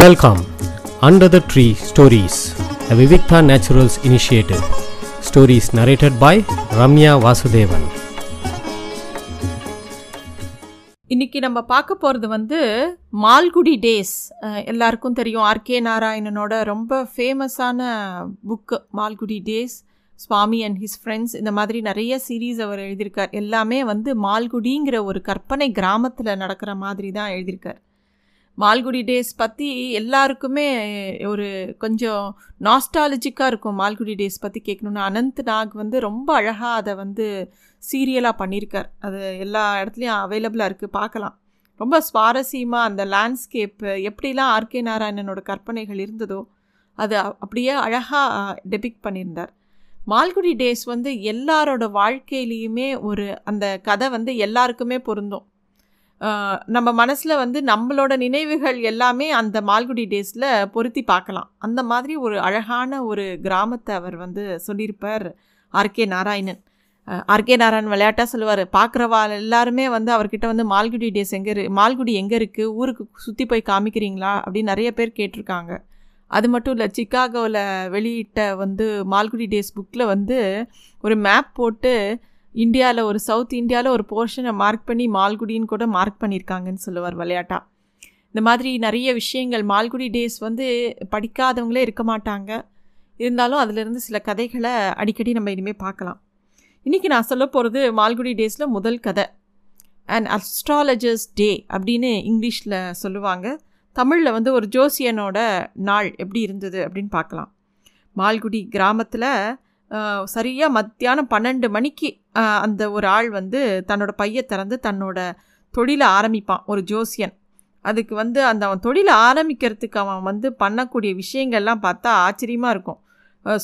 Welcome under the tree stories the Vivikta naturals initiative stories narrated by Ramya Vasudevan இன்னைக்கு நம்ம பார்க்க போகிறது வந்து மால்குடி டேஸ் எல்லாருக்கும் தெரியும் ஆர்கே நாராயணனோட ரொம்ப ஃபேமஸான book Malgudi days Swami and his friends இந்த மாதிரி நிறைய சீரீஸ் அவர் எழுதியிருக்கார். எல்லாமே வந்து மால்குடிங்கிற ஒரு கற்பனை கிராமத்தில் நடக்கிற மாதிரி தான் எழுதியிருக்கார். மால்குடி டேஸ் பற்றி எல்லாருக்குமே ஒரு கொஞ்சம் நாஸ்டாலஜிக்காக இருக்கும் மால்குடி டேஸ் பற்றி கேட்கணுன்னு அனந்த் நாக் வந்து ரொம்ப அழகாக அதை வந்து சீரியலாக பண்ணியிருக்கார். அது எல்லா இடத்துலையும் அவைலபிளாக இருக்குது பார்க்கலாம். ரொம்ப சுவாரஸ்யமாக அந்த லேண்ட்ஸ்கேப்பு எப்படிலாம் ஆர்கே நாராயணனோட கற்பனைகள் இருந்ததோ அது அப்படியே அழகாக டெபிக் பண்ணியிருந்தார். மால்குடி டேஸ் வந்து எல்லாரோட வாழ்க்கையிலையுமே ஒரு அந்த கதை வந்து எல்லாருக்குமே பொருந்தும். நம்ம மனசில் வந்து நம்மளோட நினைவுகள் எல்லாமே அந்த மால்குடி டேஸில் பொருத்தி பார்க்கலாம். அந்த மாதிரி ஒரு அழகான ஒரு கிராமத்தை அவர் வந்து சொல்லியிருப்பார் ஆர்கே நாராயணன். ஆர்கே நாராயணன் விளையாட்டாக சொல்லுவார் பார்க்குறவா எல்லாருமே வந்து அவர்கிட்ட வந்து மால்குடி டேஸ் எங்கே இரு மால்குடி எங்கே இருக்குது ஊருக்கு சுற்றி போய் காமிக்கிறீங்களா? அப்படின்னு நிறைய பேர் கேட்டிருக்காங்க. அது மட்டும் இல்லை சிக்காகோவில் வெளியிட்ட வந்து மால்குடி டேஸ் புக்கில் வந்து ஒரு மேப் போட்டு இந்தியாவில் ஒரு சவுத் இந்தியாவில் ஒரு போர்ஷனை மார்க் பண்ணி மால்குடின்னு கூட மார்க் பண்ணியிருக்காங்கன்னு சொல்லுவார் விளையாட்டா. இந்த மாதிரி நிறைய விஷயங்கள் மால்குடி டேஸ் வந்து படிக்காதவங்களே இருக்க மாட்டாங்க. இருந்தாலும் அதிலிருந்து சில கதைகளை அடிக்கடி நம்ம இனிமேல் பார்க்கலாம். இன்றைக்கி நான் சொல்ல போகிறது மால்குடி டேஸில் முதல் கதை. அண்ட் அஸ்ட்ராலஜர்ஸ் டே அப்படின்னு இங்கிலீஷில் சொல்லுவாங்க. தமிழில் வந்து ஒரு ஜோசியனோட நாள் எப்படி இருந்தது அப்படின்னு பார்க்கலாம். மால்குடி கிராமத்தில் சரியாக மத்தியானம் பன்னெண்டு மணிக்கு அந்த ஒரு ஆள் வந்து தன்னோட பையை திறந்து தன்னோட தொழிலை ஆரம்பிப்பான் ஒரு ஜோசியன். அதுக்கு வந்து அந்த அவன் தொழிலை ஆரம்பிக்கிறதுக்கு அவன் வந்து பண்ணக்கூடிய விஷயங்கள்லாம் பார்த்தா ஆச்சரியமாக இருக்கும்.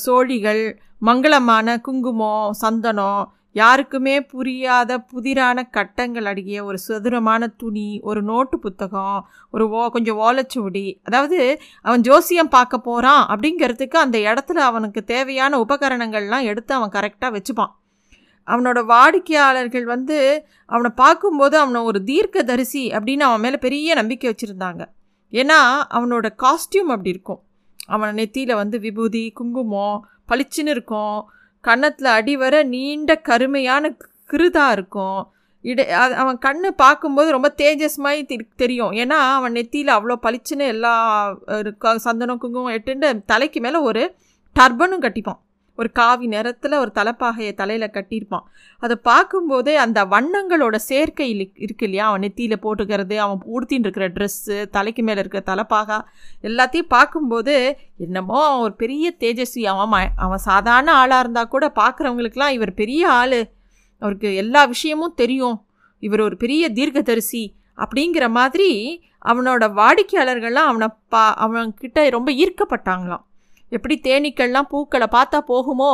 சோழிகள் மங்களமான குங்குமம் சந்தனம் யாருக்குமே புரியாத புதிரான கட்டங்கள் அடங்கிய ஒரு சதுரமான துணி ஒரு நோட்டு புத்தகம் ஒரு ஓ கொஞ்சம் ஓலைச்சுவடி அதாவது அவன் ஜோசியம் பார்க்க போகிறான் அப்படிங்கிறதுக்கு அந்த இடத்துல அவனுக்கு தேவையான உபகரணங்கள்லாம் எடுத்து அவன் கரெக்டாக வச்சுப்பான். அவனோட வாடிக்கையாளர்கள் வந்து அவனை பார்க்கும்போது அவனை ஒரு தீர்க்க தரிசி அப்படின்னு அவன் மேலே பெரிய நம்பிக்கை வச்சுருந்தாங்க. ஏன்னா அவனோட காஸ்டியூம் அப்படி இருக்கும். அவன் நெத்தியில் வந்து விபூதி குங்குமம் பளிச்சுன்னு இருக்கும். கன்னத்தில் அடிவர நீண்ட கருமையான கிருதா இருக்கும். இட அது- அவன் கண்ணு பார்க்கும்போது ரொம்ப தேஜஸ்மாய் தெரி- தெரியும். ஏன்னா அவன் நெத்தியில் அவ்வளோ பளிச்சுன்னு எல்லா அஹ், சந்தனம் குங்குமம் எட்டுண்டு தலைக்கு மேலே ஒரு டர்பனும் கட்டிப்பான். ஒரு காவி நிறத்தில் ஒரு தலைப்பாகையை தலையில் கட்டியிருப்பான். அதை பார்க்கும்போதே அந்த வண்ணங்களோட சேர்க்கை இருக்கு இல்லையா? அவன் நெத்தியில் போட்டுக்கிறது அவன் உடுத்தின்னு இருக்கிற ட்ரெஸ்ஸு தலைக்கு மேலே இருக்கிற தலைப்பாகா எல்லாத்தையும் பார்க்கும்போது என்னமோ அவன் ஒரு பெரிய தேஜஸ்வி. அவன் ம- அவன் சாதாரண ஆளாக இருந்தால் கூட பார்க்குறவங்களுக்குலாம் இவர் பெரிய ஆள். அவருக்கு எல்லா விஷயமும் தெரியும். இவர் ஒரு பெரிய தீர்க்கதரிசி அப்படிங்கிற மாதிரி அவனோட வாடிக்கையாளர்கள்லாம் அவனை பா அவன்கிட்ட ரொம்ப ஈர்க்கப்பட்டாங்களாம். எப்படி தேனீக்கள்லாம் பூக்களை பார்த்தா போகுமோ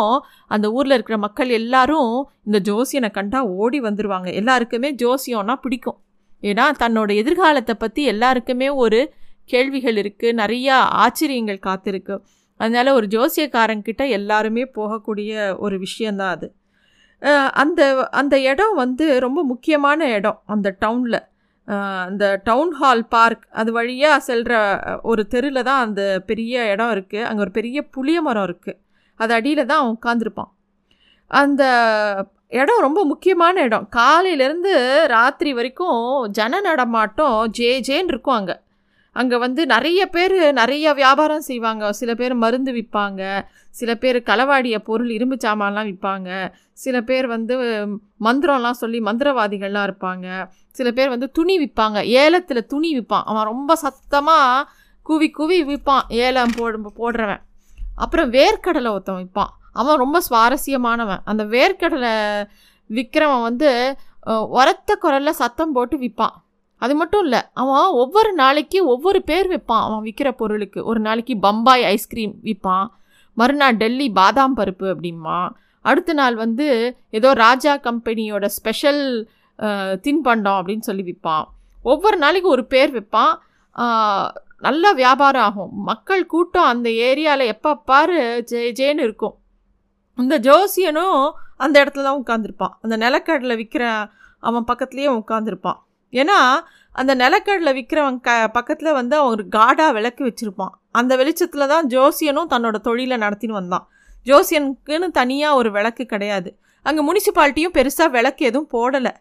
அந்த ஊரில் இருக்கிற மக்கள் எல்லாரும் இந்த ஜோசியனை கண்டா ஓடி வந்துடுவாங்க எல்லாருக்குமே ஜோசியம்னா பிடிக்கும். ஏன்னா தன்னோட எதிர்காலத்தை பற்றி எல்லாருக்குமே ஒரு கேள்விகள் இருக்குது நிறையா ஆச்சரியங்கள் காத்திருக்கு. அதனால ஒரு ஜோசியக்காரங்கிட்ட எல்லாருமே போகக்கூடிய ஒரு விஷயந்தான் அது. அந்த அந்த இடம் வந்து ரொம்ப முக்கியமான இடம் அந்த டவுனில். அந்த டவுன் ஹால் பார்க் அது வழியாக செல்கிற ஒரு தெருவில் தான் அந்த பெரிய இடம் இருக்குது அங்கே ஒரு பெரிய புளிய மரம் இருக்குது அது அடியில் தான் அவன் உட்காந்துருப்பான் அந்த இடம் ரொம்ப முக்கியமான இடம். காலையிலேருந்து ராத்திரி வரைக்கும் ஜன நடமாட்டம் ஜே ஜேன்னு இருக்கும் அங்கே. அங்கே வந்து நிறைய பேர் நிறைய வியாபாரம் செய்வாங்க. சில பேர் மருந்து விற்பாங்க சில பேர் களவாடிய பொருள் இரும்பு சாமான்லாம் விற்பாங்க சில பேர் வந்து மந்திரம்லாம் சொல்லி மந்திரவாதிகள்லாம் இருப்பாங்க. சில பேர் வந்து துணி விற்பாங்க ஏலத்தில் துணி விற்பான் அவன் ரொம்ப சத்தமாக கூவி கூவி விற்பான் ஏலம் போடு போடுறவன். அப்புறம் வேர்க்கடலை ஒருத்தன் விற்பான் அவன் ரொம்ப சுவாரஸ்யமானவன். அந்த வேர்க்கடலை விற்கிறவன் வந்து உரத்த குரலில் சத்தம் போட்டு விற்பான் அது மட்டும் இல்லை அவன் ஒவ்வொரு நாளைக்கு ஒவ்வொரு பேர் விற்பான் அவன் விற்கிற பொருளுக்கு. ஒரு நாளைக்கு பம்பாய் ஐஸ்கிரீம் விற்பான் மறுநாள் டெல்லி பாதாம் பருப்பு அப்படிம்பான். அடுத்த நாள் வந்து ஏதோ ராஜா கம்பெனியோட ஸ்பெஷல் தின்பண்டம் அப்படின்னு சொல்லி விற்பான் ஒவ்வொரு நாளைக்கு ஒரு பேர் விற்பான் நல்ல நல்லா வியாபாரம் ஆகும். மக்கள் கூட்டம் அந்த ஏரியாவில் எப்போ பாரு ஜே ஜேன்னு இருக்கும். இந்த ஜோசியனும் அந்த இடத்துல தான் உட்காந்துருப்பான் அந்த நிலக்கடலை விற்கிற அவன் பக்கத்துலேயே உட்காந்துருப்பான் ஏன்னா அந்த நிலக்கடலை விற்கிறவன் க பக்கத்தில் வந்து அவன் ஒரு காடா விளக்கு வச்சுருப்பான். அந்த வெளிச்சத்தில் தான் ஜோசியனும் தன்னோட தொழிலை நடத்தின்னு வந்தான். ஜோசியனுக்குன்னு தனியாக ஒரு விளக்கு கிடையாது. அங்கே முனிசிபாலிட்டியும் பெருசாக விளக்கு எதுவும் போடலை.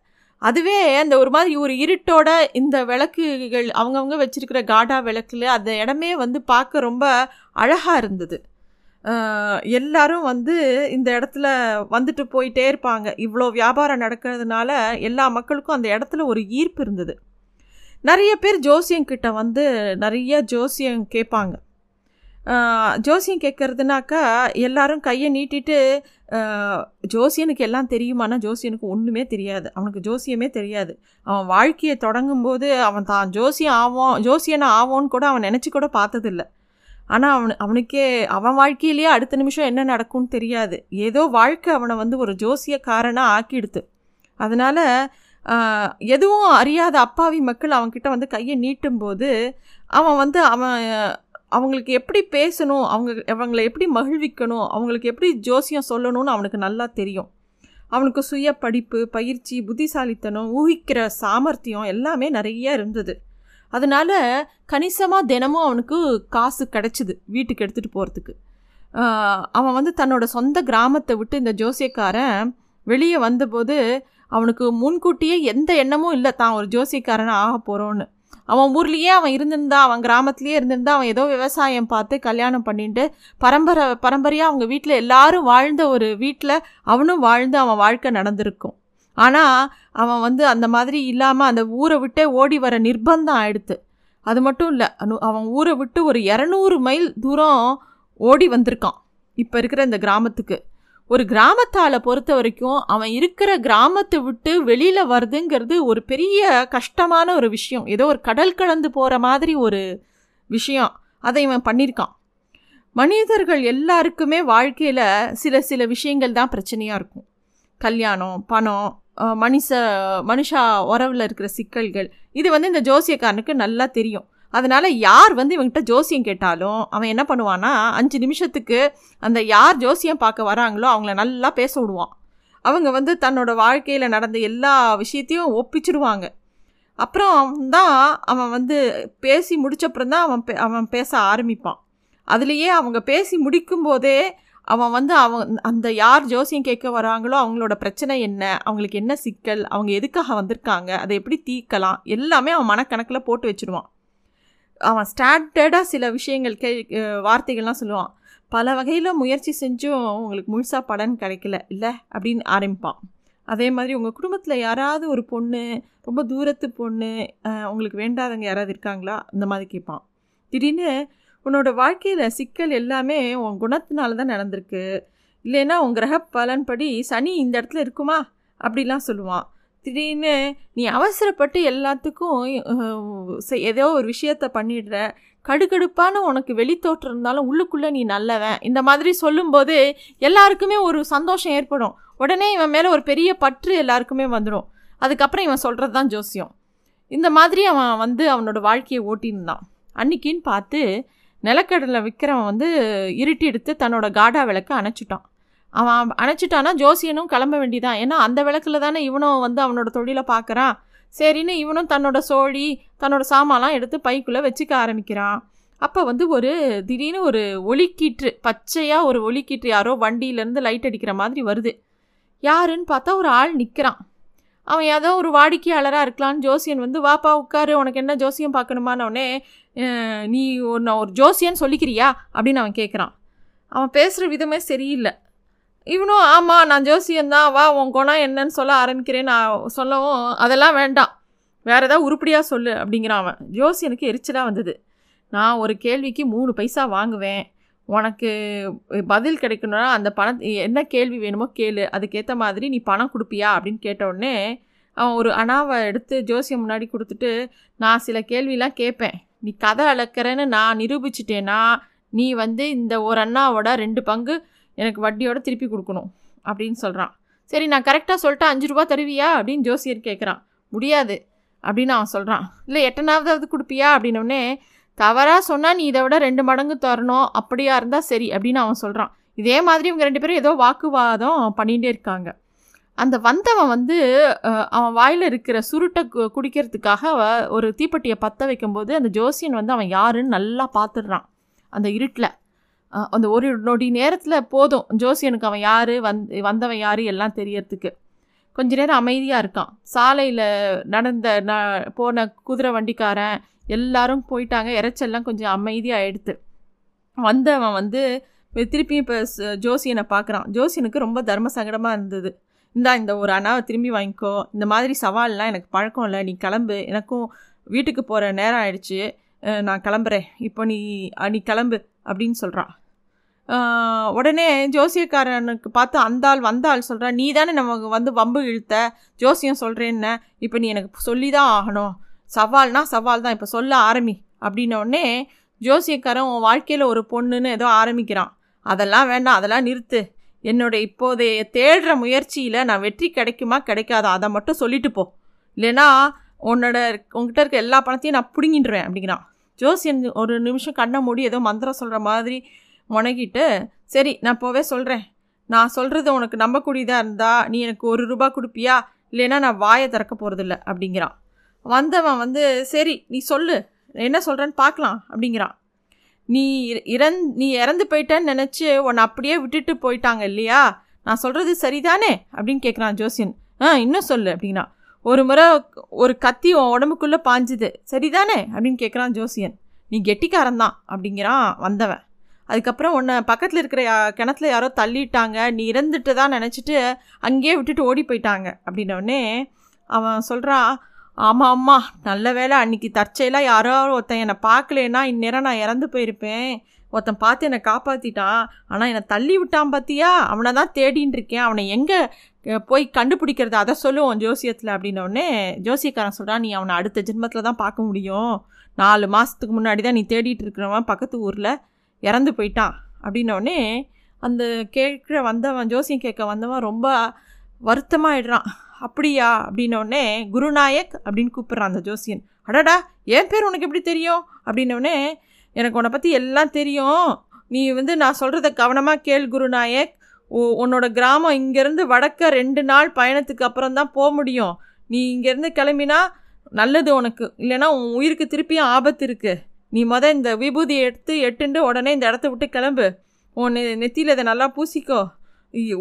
அதுவே அந்த ஒரு மாதிரி ஒரு இருட்டோட இந்த விளக்குகள் அவங்கவுங்க வச்சுருக்கிற காடா விளக்குல அந்த இடமே வந்து பார்க்க ரொம்ப அழகாக இருந்தது. எல்லாரும் வந்து இந்த இடத்துல வந்துட்டு போயிட்டே இருப்பாங்க. இவ்வளோ வியாபாரம் நடக்கிறதுனால எல்லா மக்களுக்கும் அந்த இடத்துல ஒரு ஈர்ப்பு இருந்தது. நிறைய பேர் ஜோசியங்கிட்ட வந்து நிறைய ஜோசியம் கேட்பாங்க. ஜோசியம் கேட்குறதுனாக்கா எல்லாரும் கையை நீட்டிட்டு ஜோசியனுக்கு எல்லாம் தெரியுமானா ஜோசியனுக்கு ஒன்றுமே தெரியாது. அவனுக்கு ஜோசியமே தெரியாது. அவன் வாழ்க்கையை தொடங்கும்போது அவன் தான் ஜோசியம் ஆவோம் ஜோசியனை ஆவோன்னு கூட அவன் நினச்சி கூட பார்த்ததில்ல. ஆனால் அவனு அவனுக்கே அவன் வாழ்க்கையிலேயே அடுத்த நிமிஷம் என்ன நடக்கும்னு தெரியாது. ஏதோ வாழ்க்கை அவனை வந்து ஒரு ஜோசியக்காரனாக ஆக்கிடுது அதனால் எதுவும் அறியாத அப்பாவி மக்கள் அவன்கிட்ட வந்து கையை நீட்டும்போது அவன் வந்து அவன் அவங்களுக்கு எப்படி பேசணும் அவங்க அவங்கள எப்படி மகிழ்விக்கணும் அவங்களுக்கு எப்படி ஜோசியம் சொல்லணும்னு அவனுக்கு நல்லா தெரியும். அவனுக்கு சுய படிப்பு பயிற்சி புத்திசாலித்தனம் ஊகிக்கிற சாமர்த்தியம் எல்லாமே நிறைய இருந்தது. அதனால கணிசமாக தினமும் அவனுக்கு காசு கிடச்சிது வீட்டுக்கு எடுத்துகிட்டு போகிறதுக்கு அவன் வந்து தன்னோட சொந்த கிராமத்தை விட்டு இந்த ஜோசியக்காரன் வெளியே வந்தபோது அவனுக்கு முன்கூட்டியே எந்த எண்ணமும் இல்லை தான் ஒரு ஜோசியக்காரன் ஆக போகிறோன்னு அவன் ஊர்லேயே அவன் இருந்திருந்தா அவன் கிராமத்துலேயே இருந்திருந்தா அவன் ஏதோ விவசாயம் பார்த்து கல்யாணம் பண்ணிட்டு பரம்பரை பரம்பரையாக அவங்க வீட்டில் எல்லாரும் வாழ்ந்த ஒரு வீட்டில் அவனும் வாழ்ந்து அவன் வாழ்க்கை நடந்திருக்கும். ஆனால் அவன் வந்து அந்த மாதிரி இல்லாமல் அந்த ஊரை விட்டே ஓடி வர நிர்பந்தம் ஆயிடுத்து. அது மட்டும் இல்லை அவன் ஊரை விட்டு ஒரு இரநூறு மைல் தூரம் ஓடி வந்திருக்கான் இப்போ இருக்கிற இந்த கிராமத்துக்கு. ஒரு கிராமத்தால் பொறுத்த வரைக்கும் அவன் இருக்கிற கிராமத்தை விட்டு வெளியில் வருதுங்கிறது ஒரு பெரிய கஷ்டமான ஒரு விஷயம். ஏதோ ஒரு கடல் கலந்து போகிற மாதிரி ஒரு விஷயம். அதை இவன் பண்ணியிருக்கான் மனிதர்கள் எல்லாருக்குமே வாழ்க்கையில் சில சில விஷயங்கள் தான் பிரச்சனையாக இருக்கும். கல்யாணம் பணம் மனுஷ மனுஷா உறவில் இருக்கிற சிக்கல்கள் இது வந்து இந்த ஜோசியக்காரனுக்கு நல்லா தெரியும். அதனால் யார் வந்து இவங்ககிட்ட ஜோசியம் கேட்டாலும் அவன் என்ன பண்ணுவான்னா அஞ்சு நிமிஷத்துக்கு அந்த யார் ஜோசியம் பார்க்க வராங்களோ அவங்கள நல்லா பேச விடுவான். அவங்க வந்து தன்னோட வாழ்க்கையில் நடந்த எல்லா விஷயத்தையும் ஒப்பிச்சிடுவாங்க அப்புறம் தான் அவன் வந்து பேசி முடிச்சப்புறம் தான் அவன் பே- அவன் பேச ஆரம்பிப்பான். அதுலேயே அவங்க பேசி முடிக்கும்போதே அவன் வந்து அவன் அந்த யார் ஜோசியம் கேட்க வராங்களோ அவங்களோட பிரச்சனை என்ன? அவங்களுக்கு என்ன சிக்கல்? அவங்க எதுக்காக வந்திருக்காங்க? அதை எப்படி தீர்க்கலாம்? எல்லாமே அவன் மனக்கணக்கில் போட்டு வச்சுருவான். அவன் ஸ்டாண்டர்டாக சில விஷயங்கள் கே வார்த்தைகள்லாம் சொல்லுவான். பல வகையில் முயற்சி செஞ்சும் உங்களுக்கு முழுசாக பலன் கிடைக்கல இல்லை? அப்படின்னு ஆரம்பிப்பான். அதே மாதிரி உங்கள் குடும்பத்தில் யாராவது ஒரு பொண்ணு ரொம்ப தூரத்து பொண்ணு உங்களுக்கு வேண்டாதவங்க யாராவது இருக்காங்களா? இந்த மாதிரி கேட்பான். திடீர்னு உன்னோட வாழ்க்கையில் சிக்கல் எல்லாமே உன் குணத்தினால தான் நடந்திருக்கு. இல்லைன்னா உன் கிரக பலன்படி சனி இந்த இடத்துல இருக்குமா? அப்படிலாம் சொல்லுவான். திடீர்னு நீ அவசரப்பட்டு எல்லாத்துக்கும் ஏதோ ஒரு விஷயத்த பண்ணிடுற. கடுகடுப்பான உனக்கு வெளித்தோற்றம் இருந்தாலும் உள்ளுக்குள்ளே நீ நல்லவன். இந்த மாதிரி சொல்லும்போது எல்லாருக்குமே ஒரு சந்தோஷம் ஏற்படும். உடனே இவன் மேலே ஒரு பெரிய பற்று எல்லாருக்குமே வந்துடும் அதுக்கப்புறம் இவன் சொல்கிறது தான் ஜோசியம். இந்த மாதிரி அவன் வந்து அவனோட வாழ்க்கையை ஓட்டியிருந்தான். அன்னைக்கின்னு பார்த்து நிலக்கடலை விற்கிறவன் வந்து இருட்டி எடுத்து தன்னோட காடா விளக்க அணைச்சிட்டான். அவன் அணைச்சிட்டானா ஜோசியனும் கிளம்ப வேண்டிதான். ஏன்னா அந்த விளக்கில் தானே இவனும் வந்து அவனோட தொழிலை பார்க்குறான். சரின்னு இவனும் தன்னோட சோழி தன்னோட சாமான்லாம் எடுத்து பைக்குள்ளே வச்சுக்க ஆரம்பிக்கிறான். அப்போ வந்து ஒரு திடீர்னு ஒரு ஒலிக்கீற்று பச்சையாக ஒரு ஒலிக்கீற்று யாரோ வண்டியிலேருந்து லைட் அடிக்கிற மாதிரி வருது. யாருன்னு பார்த்தா ஒரு ஆள் நிற்கிறான் அவன் ஏதோ ஒரு வாடிக்கையாளராக இருக்கலான்னு ஜோசியன் வந்து வாப்பா உட்காரு. உனக்கு என்ன ஜோசியம் பார்க்கணுமானோடனே நீ ஒரு நான் ஒரு ஜோசியன் சொல்லிக்கிறியா? அப்படின்னு அவன் கேட்குறான் அவன் பேசுகிற விதமே சரியில்லை. இவனும் ஆமாம் நான் ஜோசியந்தான் வா உன் குணம் என்னன்னு சொல்ல ஆரம்பிக்கிறேன். நான் சொல்லவும் அதெல்லாம் வேண்டாம். வேறு ஏதாவது உருப்படியாக சொல்லு. அப்படிங்கிறான் அவன். ஜோசியனுக்கு எரிச்சலாக வந்தது. நான் ஒரு கேள்விக்கு மூணு பைசா வாங்குவேன். உனக்கு பதில் கிடைக்கணும்னா அந்த பணம் என்ன கேள்வி வேணுமோ கேளு. அதுக்கேற்ற மாதிரி நீ பணம் கொடுப்பியா? அப்படின்னு கேட்டவுடனே அவன் ஒரு அணாவை எடுத்து ஜோசியம் முன்னாடி கொடுத்துட்டு நான் சில கேள்விலாம் கேட்பேன் நீ கதை அளக்கிறேன்னு நான் நிரூபிச்சிட்டேன்னா நீ வந்து இந்த ஒரு அண்ணாவோட ரெண்டு பங்கு எனக்கு வட்டியோட திருப்பி கொடுக்கணும். அப்படின்னு சொல்கிறான் சரி நான் கரெக்டாக சொல்லிட்டு அஞ்சு ரூபா தருவியா? அப்படின்னு ஜோசியர் கேட்குறான் முடியாது. அப்படின்னு அவன் சொல்கிறான் இல்லை எட்டனாவது கொடுப்பியா? அப்படின்னோடனே தவறாக சொன்னால் நீ இதை விட ரெண்டு மடங்கு தரணும் அப்படியா இருந்தால் சரி அப்படின்னு அவன் சொல்கிறான் இதே மாதிரி இவங்க ரெண்டு பேரும் ஏதோ வாக்குவாதம் பண்ணிகிட்டே இருக்காங்க. அந்த வந்தவன் வந்து அவன் வாயில் இருக்கிற சுருட்டை கு- குடிக்கிறதுக்காக ஒரு தீப்பெட்டியை பற்ற வைக்கும்போது அந்த ஜோசியன் வந்து அவன் யாருன்னு நல்லா பார்த்துடுறான் அந்த இருட்டில். அந்த ஒரு நொடி நேரத்தில் போதும். ஜோசியனுக்கு அவன் யார் வந் வந்தவன் யார் எல்லாம் தெரியறதுக்கு. கொஞ்ச நேரம் அமைதியாக இருக்கான். சாலையில் நடந்த ந போன குதிரை வண்டிக்காரன் எல்லாரும் போயிட்டாங்க. இறைச்செல்லாம் கொஞ்சம் அமைதியாக எடுத்து வந்தவன் வந்து திருப்பியும் இப்போ ஜோசியனை பார்க்குறான் ஜோசியனுக்கு ரொம்ப தர்ம சங்கடமாக இருந்தது. இந்தா இந்த ஒரு அண்ணாவை திரும்பி வாங்கிக்கோ. இந்த மாதிரி சவால்லாம் எனக்கு பழக்கம் இல்லை. நீ கிளம்பு. எனக்கும் வீட்டுக்கு போகிற நேரம் ஆயிடுச்சு. நான் கிளம்புறேன். இப்போ நீ நீ கிளம்பு அப்படின்னு சொல்கிறான் உடனே ஜோசியக்காரனுக்கு பார்த்து அந்தாள் வந்தாள் சொல்கிறான் நீ தானே நமக்கு வந்து வம்பு இழுத்த. ஜோசியம் சொல்கிறேன்ன இப்போ நீ எனக்கு சொல்லி தான் ஆகணும். சவால்னா சவால் தான். இப்போ சொல்ல ஆரம்பி. அப்படின்னோடனே ஜோசியக்காரன் உன் வாழ்க்கையில் ஒரு பொண்ணுன்னு ஏதோ ஆரம்பிக்கிறான். அதெல்லாம் வேண்டாம். அதெல்லாம் நிறுத்து. என்னோட இப்போதைய தேடுற முயற்சியில் நான் வெற்றி கிடைக்குமா? கிடைக்காதா? அதை மட்டும் சொல்லிட்டு போ. இல்லைன்னா உன்னோட உங்ககிட்ட இருக்க எல்லா பணத்தையும் நான் பிடுங்கிடுவேன் அப்படிங்கிறான். ஜோசியன் ஒரு நிமிஷம் கண்ணை மூடி ஏதோ மந்திரம் சொல்கிற மாதிரி முனகிட்டு சரி நான் போவே சொல்கிறேன் நான் சொல்கிறது உனக்கு நம்பக்கூடியதாக இருந்தால் நீ எனக்கு ஒரு ரூபா கொடுப்பியா? இல்லைன்னா நான் வாயை திறக்க போகிறதில்ல அப்படிங்கிறான். வந்தவன் வந்து சரி நீ சொல்லு. என்ன சொல்கிறேன்னு பார்க்கலாம் அப்படிங்கிறான். நீ இறந் நீ இறந்து போயிட்டேன்னு நினச்சி உன்னை அப்படியே விட்டுட்டு போயிட்டாங்க இல்லையா? நான் சொல்கிறது சரிதானே? அப்படின்னு கேட்குறான் ஜோசியன். ஆ இன்னும் சொல்லு அப்படிங்கிறான் ஒரு முறை ஒரு கத்தி உன் உடம்புக்குள்ளே பாஞ்சுது. சரிதானே? அப்படின்னு கேட்குறான் ஜோசியன். நீ கெட்டிக்காரன் தான் அப்படிங்கிறான் வந்தவன். அதுக்கப்புறம் உன்னை பக்கத்தில் இருக்கிற யா- கிணத்துல யாரோ தள்ளிட்டாங்க. நீ இறந்துட்டு தான் நினச்சிட்டு அங்கேயே விட்டுட்டு ஓடி போயிட்டாங்க. அப்படின்னோடனே அவன் சொல்கிறான் ஆமாம் அம்மா நல்ல வேளை அன்னைக்கு தற்செயலாக யாரோ ஒருத்தன் என்னை பார்க்கலேன்னா இந்நேரம் நான் இறந்து போயிருப்பேன். ஒருத்தன் பார்த்து என்னை காப்பாற்றிட்டான் ஆனால் என்னை தள்ளி விட்டான் பார்த்தியா அவனை தான் தேடின்னு இருக்கேன். அவனை எங்கே போய் கண்டுபிடிக்கிறது? அதை சொல்லுவோம் ஜோசியத்தில் அப்படின்னோடனே ஜோசியக்காரன் சொல்கிறான் நீ அவனை அடுத்த ஜென்மத்தில் தான் பார்க்க முடியும். நாலு மாதத்துக்கு முன்னாடி தான் நீ தேடிட்டு இருக்கிறவன் பக்கத்து ஊரில் இறந்து போயிட்டான். அப்படின்னோடனே அந்த கேட்குற வந்தவன் ஜோசியம் கேட்க வந்தவன் ரொம்ப வருத்தமாகிடுறான் அப்படியா? அப்படின்னோடனே குருநாயக் அப்படின்னு கூப்பிட்றான் அந்த ஜோசியன். அடடா என் பேர் உனக்கு எப்படி தெரியும்? அப்படின்னோடனே எனக்கு உன்னை பற்றி எல்லாம் தெரியும். நீ வந்து நான் சொல்கிறத கவனமாக கேள் குருநாயக். உ- உன்னோட கிராமம் இங்கேருந்து வடக்க ரெண்டு நாள் பயணத்துக்கு அப்புறம் தான் போக முடியும். நீ இங்கேருந்து கிளம்பினா நல்லது உனக்கு. இல்லைன்னா உன் உயிருக்கு திருப்பியும் ஆபத்து இருக்குது நீ மொதல் இந்த விபூதி எடுத்து எட்டுண்டு உடனே இந்த இடத்த விட்டு கிளம்பு. உன் நெத்தியில் இதை நல்லா பூசிக்கோ.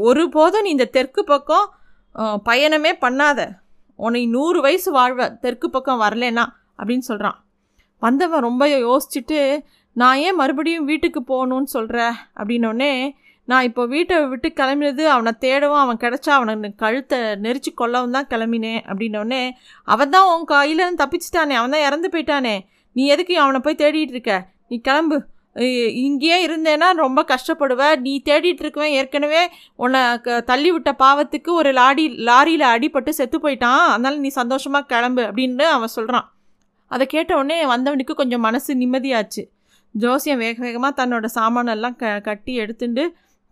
ஒருபோதும் நீ இந்த தெற்கு பக்கம் பயணமே பண்ணாத. உன்னை நூறு வயசு வாழ்வ தெற்கு பக்கம் வரலனா அப்படின்னு சொல்கிறான் வந்தவன் ரொம்ப யோசிச்சுட்டு நான் ஏன் மறுபடியும் வீட்டுக்கு போகணும்னு சொல்கிற அப்படின்னோடனே நான் இப்போ வீட்டை விட்டு கிளம்பினது அவனை தேடவும் அவன் கிடச்சா அவனை கழுத்தை நெரிச்சு கொல்லவும் தான் கிளம்பினேன். அப்படின்னோடனே அவன் தான் உன் கையிலேருந்து தப்பிச்சிட்டானே அவன் தான் இறந்து போயிட்டானே. நீ எதுக்கு அவனை போய் தேடிட்டு இருக்க? நீ கிளம்பு. இங்கேயே இருந்தேன்னா ரொம்ப கஷ்டப்படுவ நீ தேடிட்டு இருக்குவேன் ஏற்கனவே உன்னை க- தள்ளி விட்ட பாவத்துக்கு ஒரு லாடி லாரியில் அடிபட்டு செத்து போயிட்டான். அதனால் நீ சந்தோஷமாக கிளம்பு அப்படின்னு அவன் சொல்கிறான் அதை கேட்ட உடனே வந்தவனுக்கு கொஞ்சம் மனசு நிம்மதியாச்சு. ஜோசியம் வேக வேகமாக தன்னோட சாமானெல்லாம் க கட்டி எடுத்துட்டு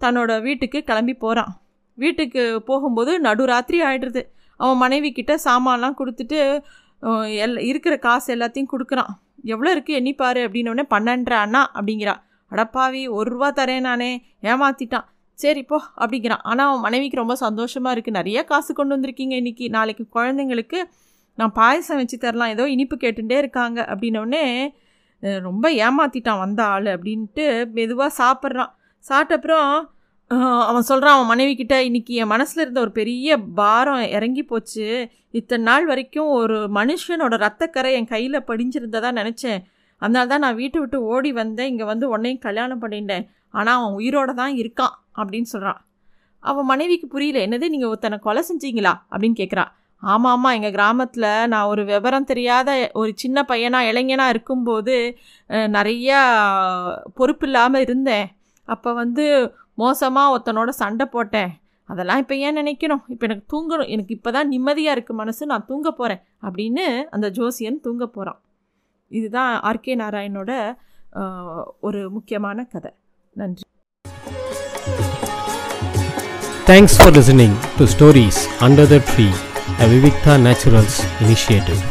தன்னோட வீட்டுக்கு கிளம்பி போகிறான் வீட்டுக்கு போகும்போது நடுராத்திரி ஆயிடுறது அவன் மனைவி கிட்ட சாமான்லாம் கொடுத்துட்டு எல் இருக்கிற காசு எல்லாத்தையும் கொடுக்குறான். எவ்வளோ இருக்குது எண்ணிப்பாரு அப்படின்னோடனே பன்னெண்டரை அண்ணா அப்படிங்கிறா. அடப்பாவி ஒரு ரூபா தரேன் நானே ஏமாத்திட்டான். சரி போ அப்படிங்கிறான் ஆனால் அவன் மனைவிக்கு ரொம்ப சந்தோஷமாக இருக்குது நிறைய காசு கொண்டு வந்திருக்கீங்க இன்னைக்கு. நாளைக்கு குழந்தைங்களுக்கு நான் பாயசம் வச்சு தரலாம். ஏதோ இனிப்பு கேட்டுட்டே இருக்காங்க அப்படின்னோடனே ரொம்ப ஏமாத்திட்டான் வந்த ஆள் அப்படின்ட்டு மெதுவாக சாப்பிட்றான். சாப்பிட்டப்புறம் அப்புறம் அவன் சொல்கிறான் அவன் மனைவி கிட்ட இன்னைக்கு என் மனசில் இருந்த ஒரு பெரிய பாரம் இறங்கி போச்சு. இத்தனை நாள் வரைக்கும் ஒரு மனுஷனோட ரத்தக்கரை என் கையில் படிஞ்சிருந்ததா நினச்சேன். அதனால தான் நான் வீட்டை விட்டு ஓடி வந்தேன். இங்கே வந்து உன்னையும் கல்யாணம் பண்ணிட்டேன். ஆனால் அவன் உயிரோட தான் இருக்கான். அப்படின்னு சொல்கிறான் அவன் மனைவிக்கு புரியல என்னது நீங்கள் ஒருத்தனை கொலை செஞ்சீங்களா? அப்படின்னு கேட்குறா ஆமாம் ஆமாம் எங்கள் கிராமத்தில் நான் ஒரு விவரம் தெரியாத ஒரு சின்ன பையனாக இளைஞனாக இருக்கும்போது நிறையா பொறுப்பு இல்லாமல் இருந்தேன். அப்போ வந்து மோசமாக ஒருத்தனோட சண்டை போட்டேன். அதெல்லாம் இப்போ ஏன் நினைக்கணும்? இப்போ எனக்கு தூங்கணும். எனக்கு இப்போ தான் நிம்மதியாக இருக்குது மனசு. நான் தூங்க போகிறேன் அப்படின்னு அந்த ஜோசியன் தூங்க போகிறான் இதுதான் ஆர்கே நாராயணோட ஒரு முக்கியமான கதை. நன்றி. Thanks for listening to stories under the tree a Vivikta naturals initiative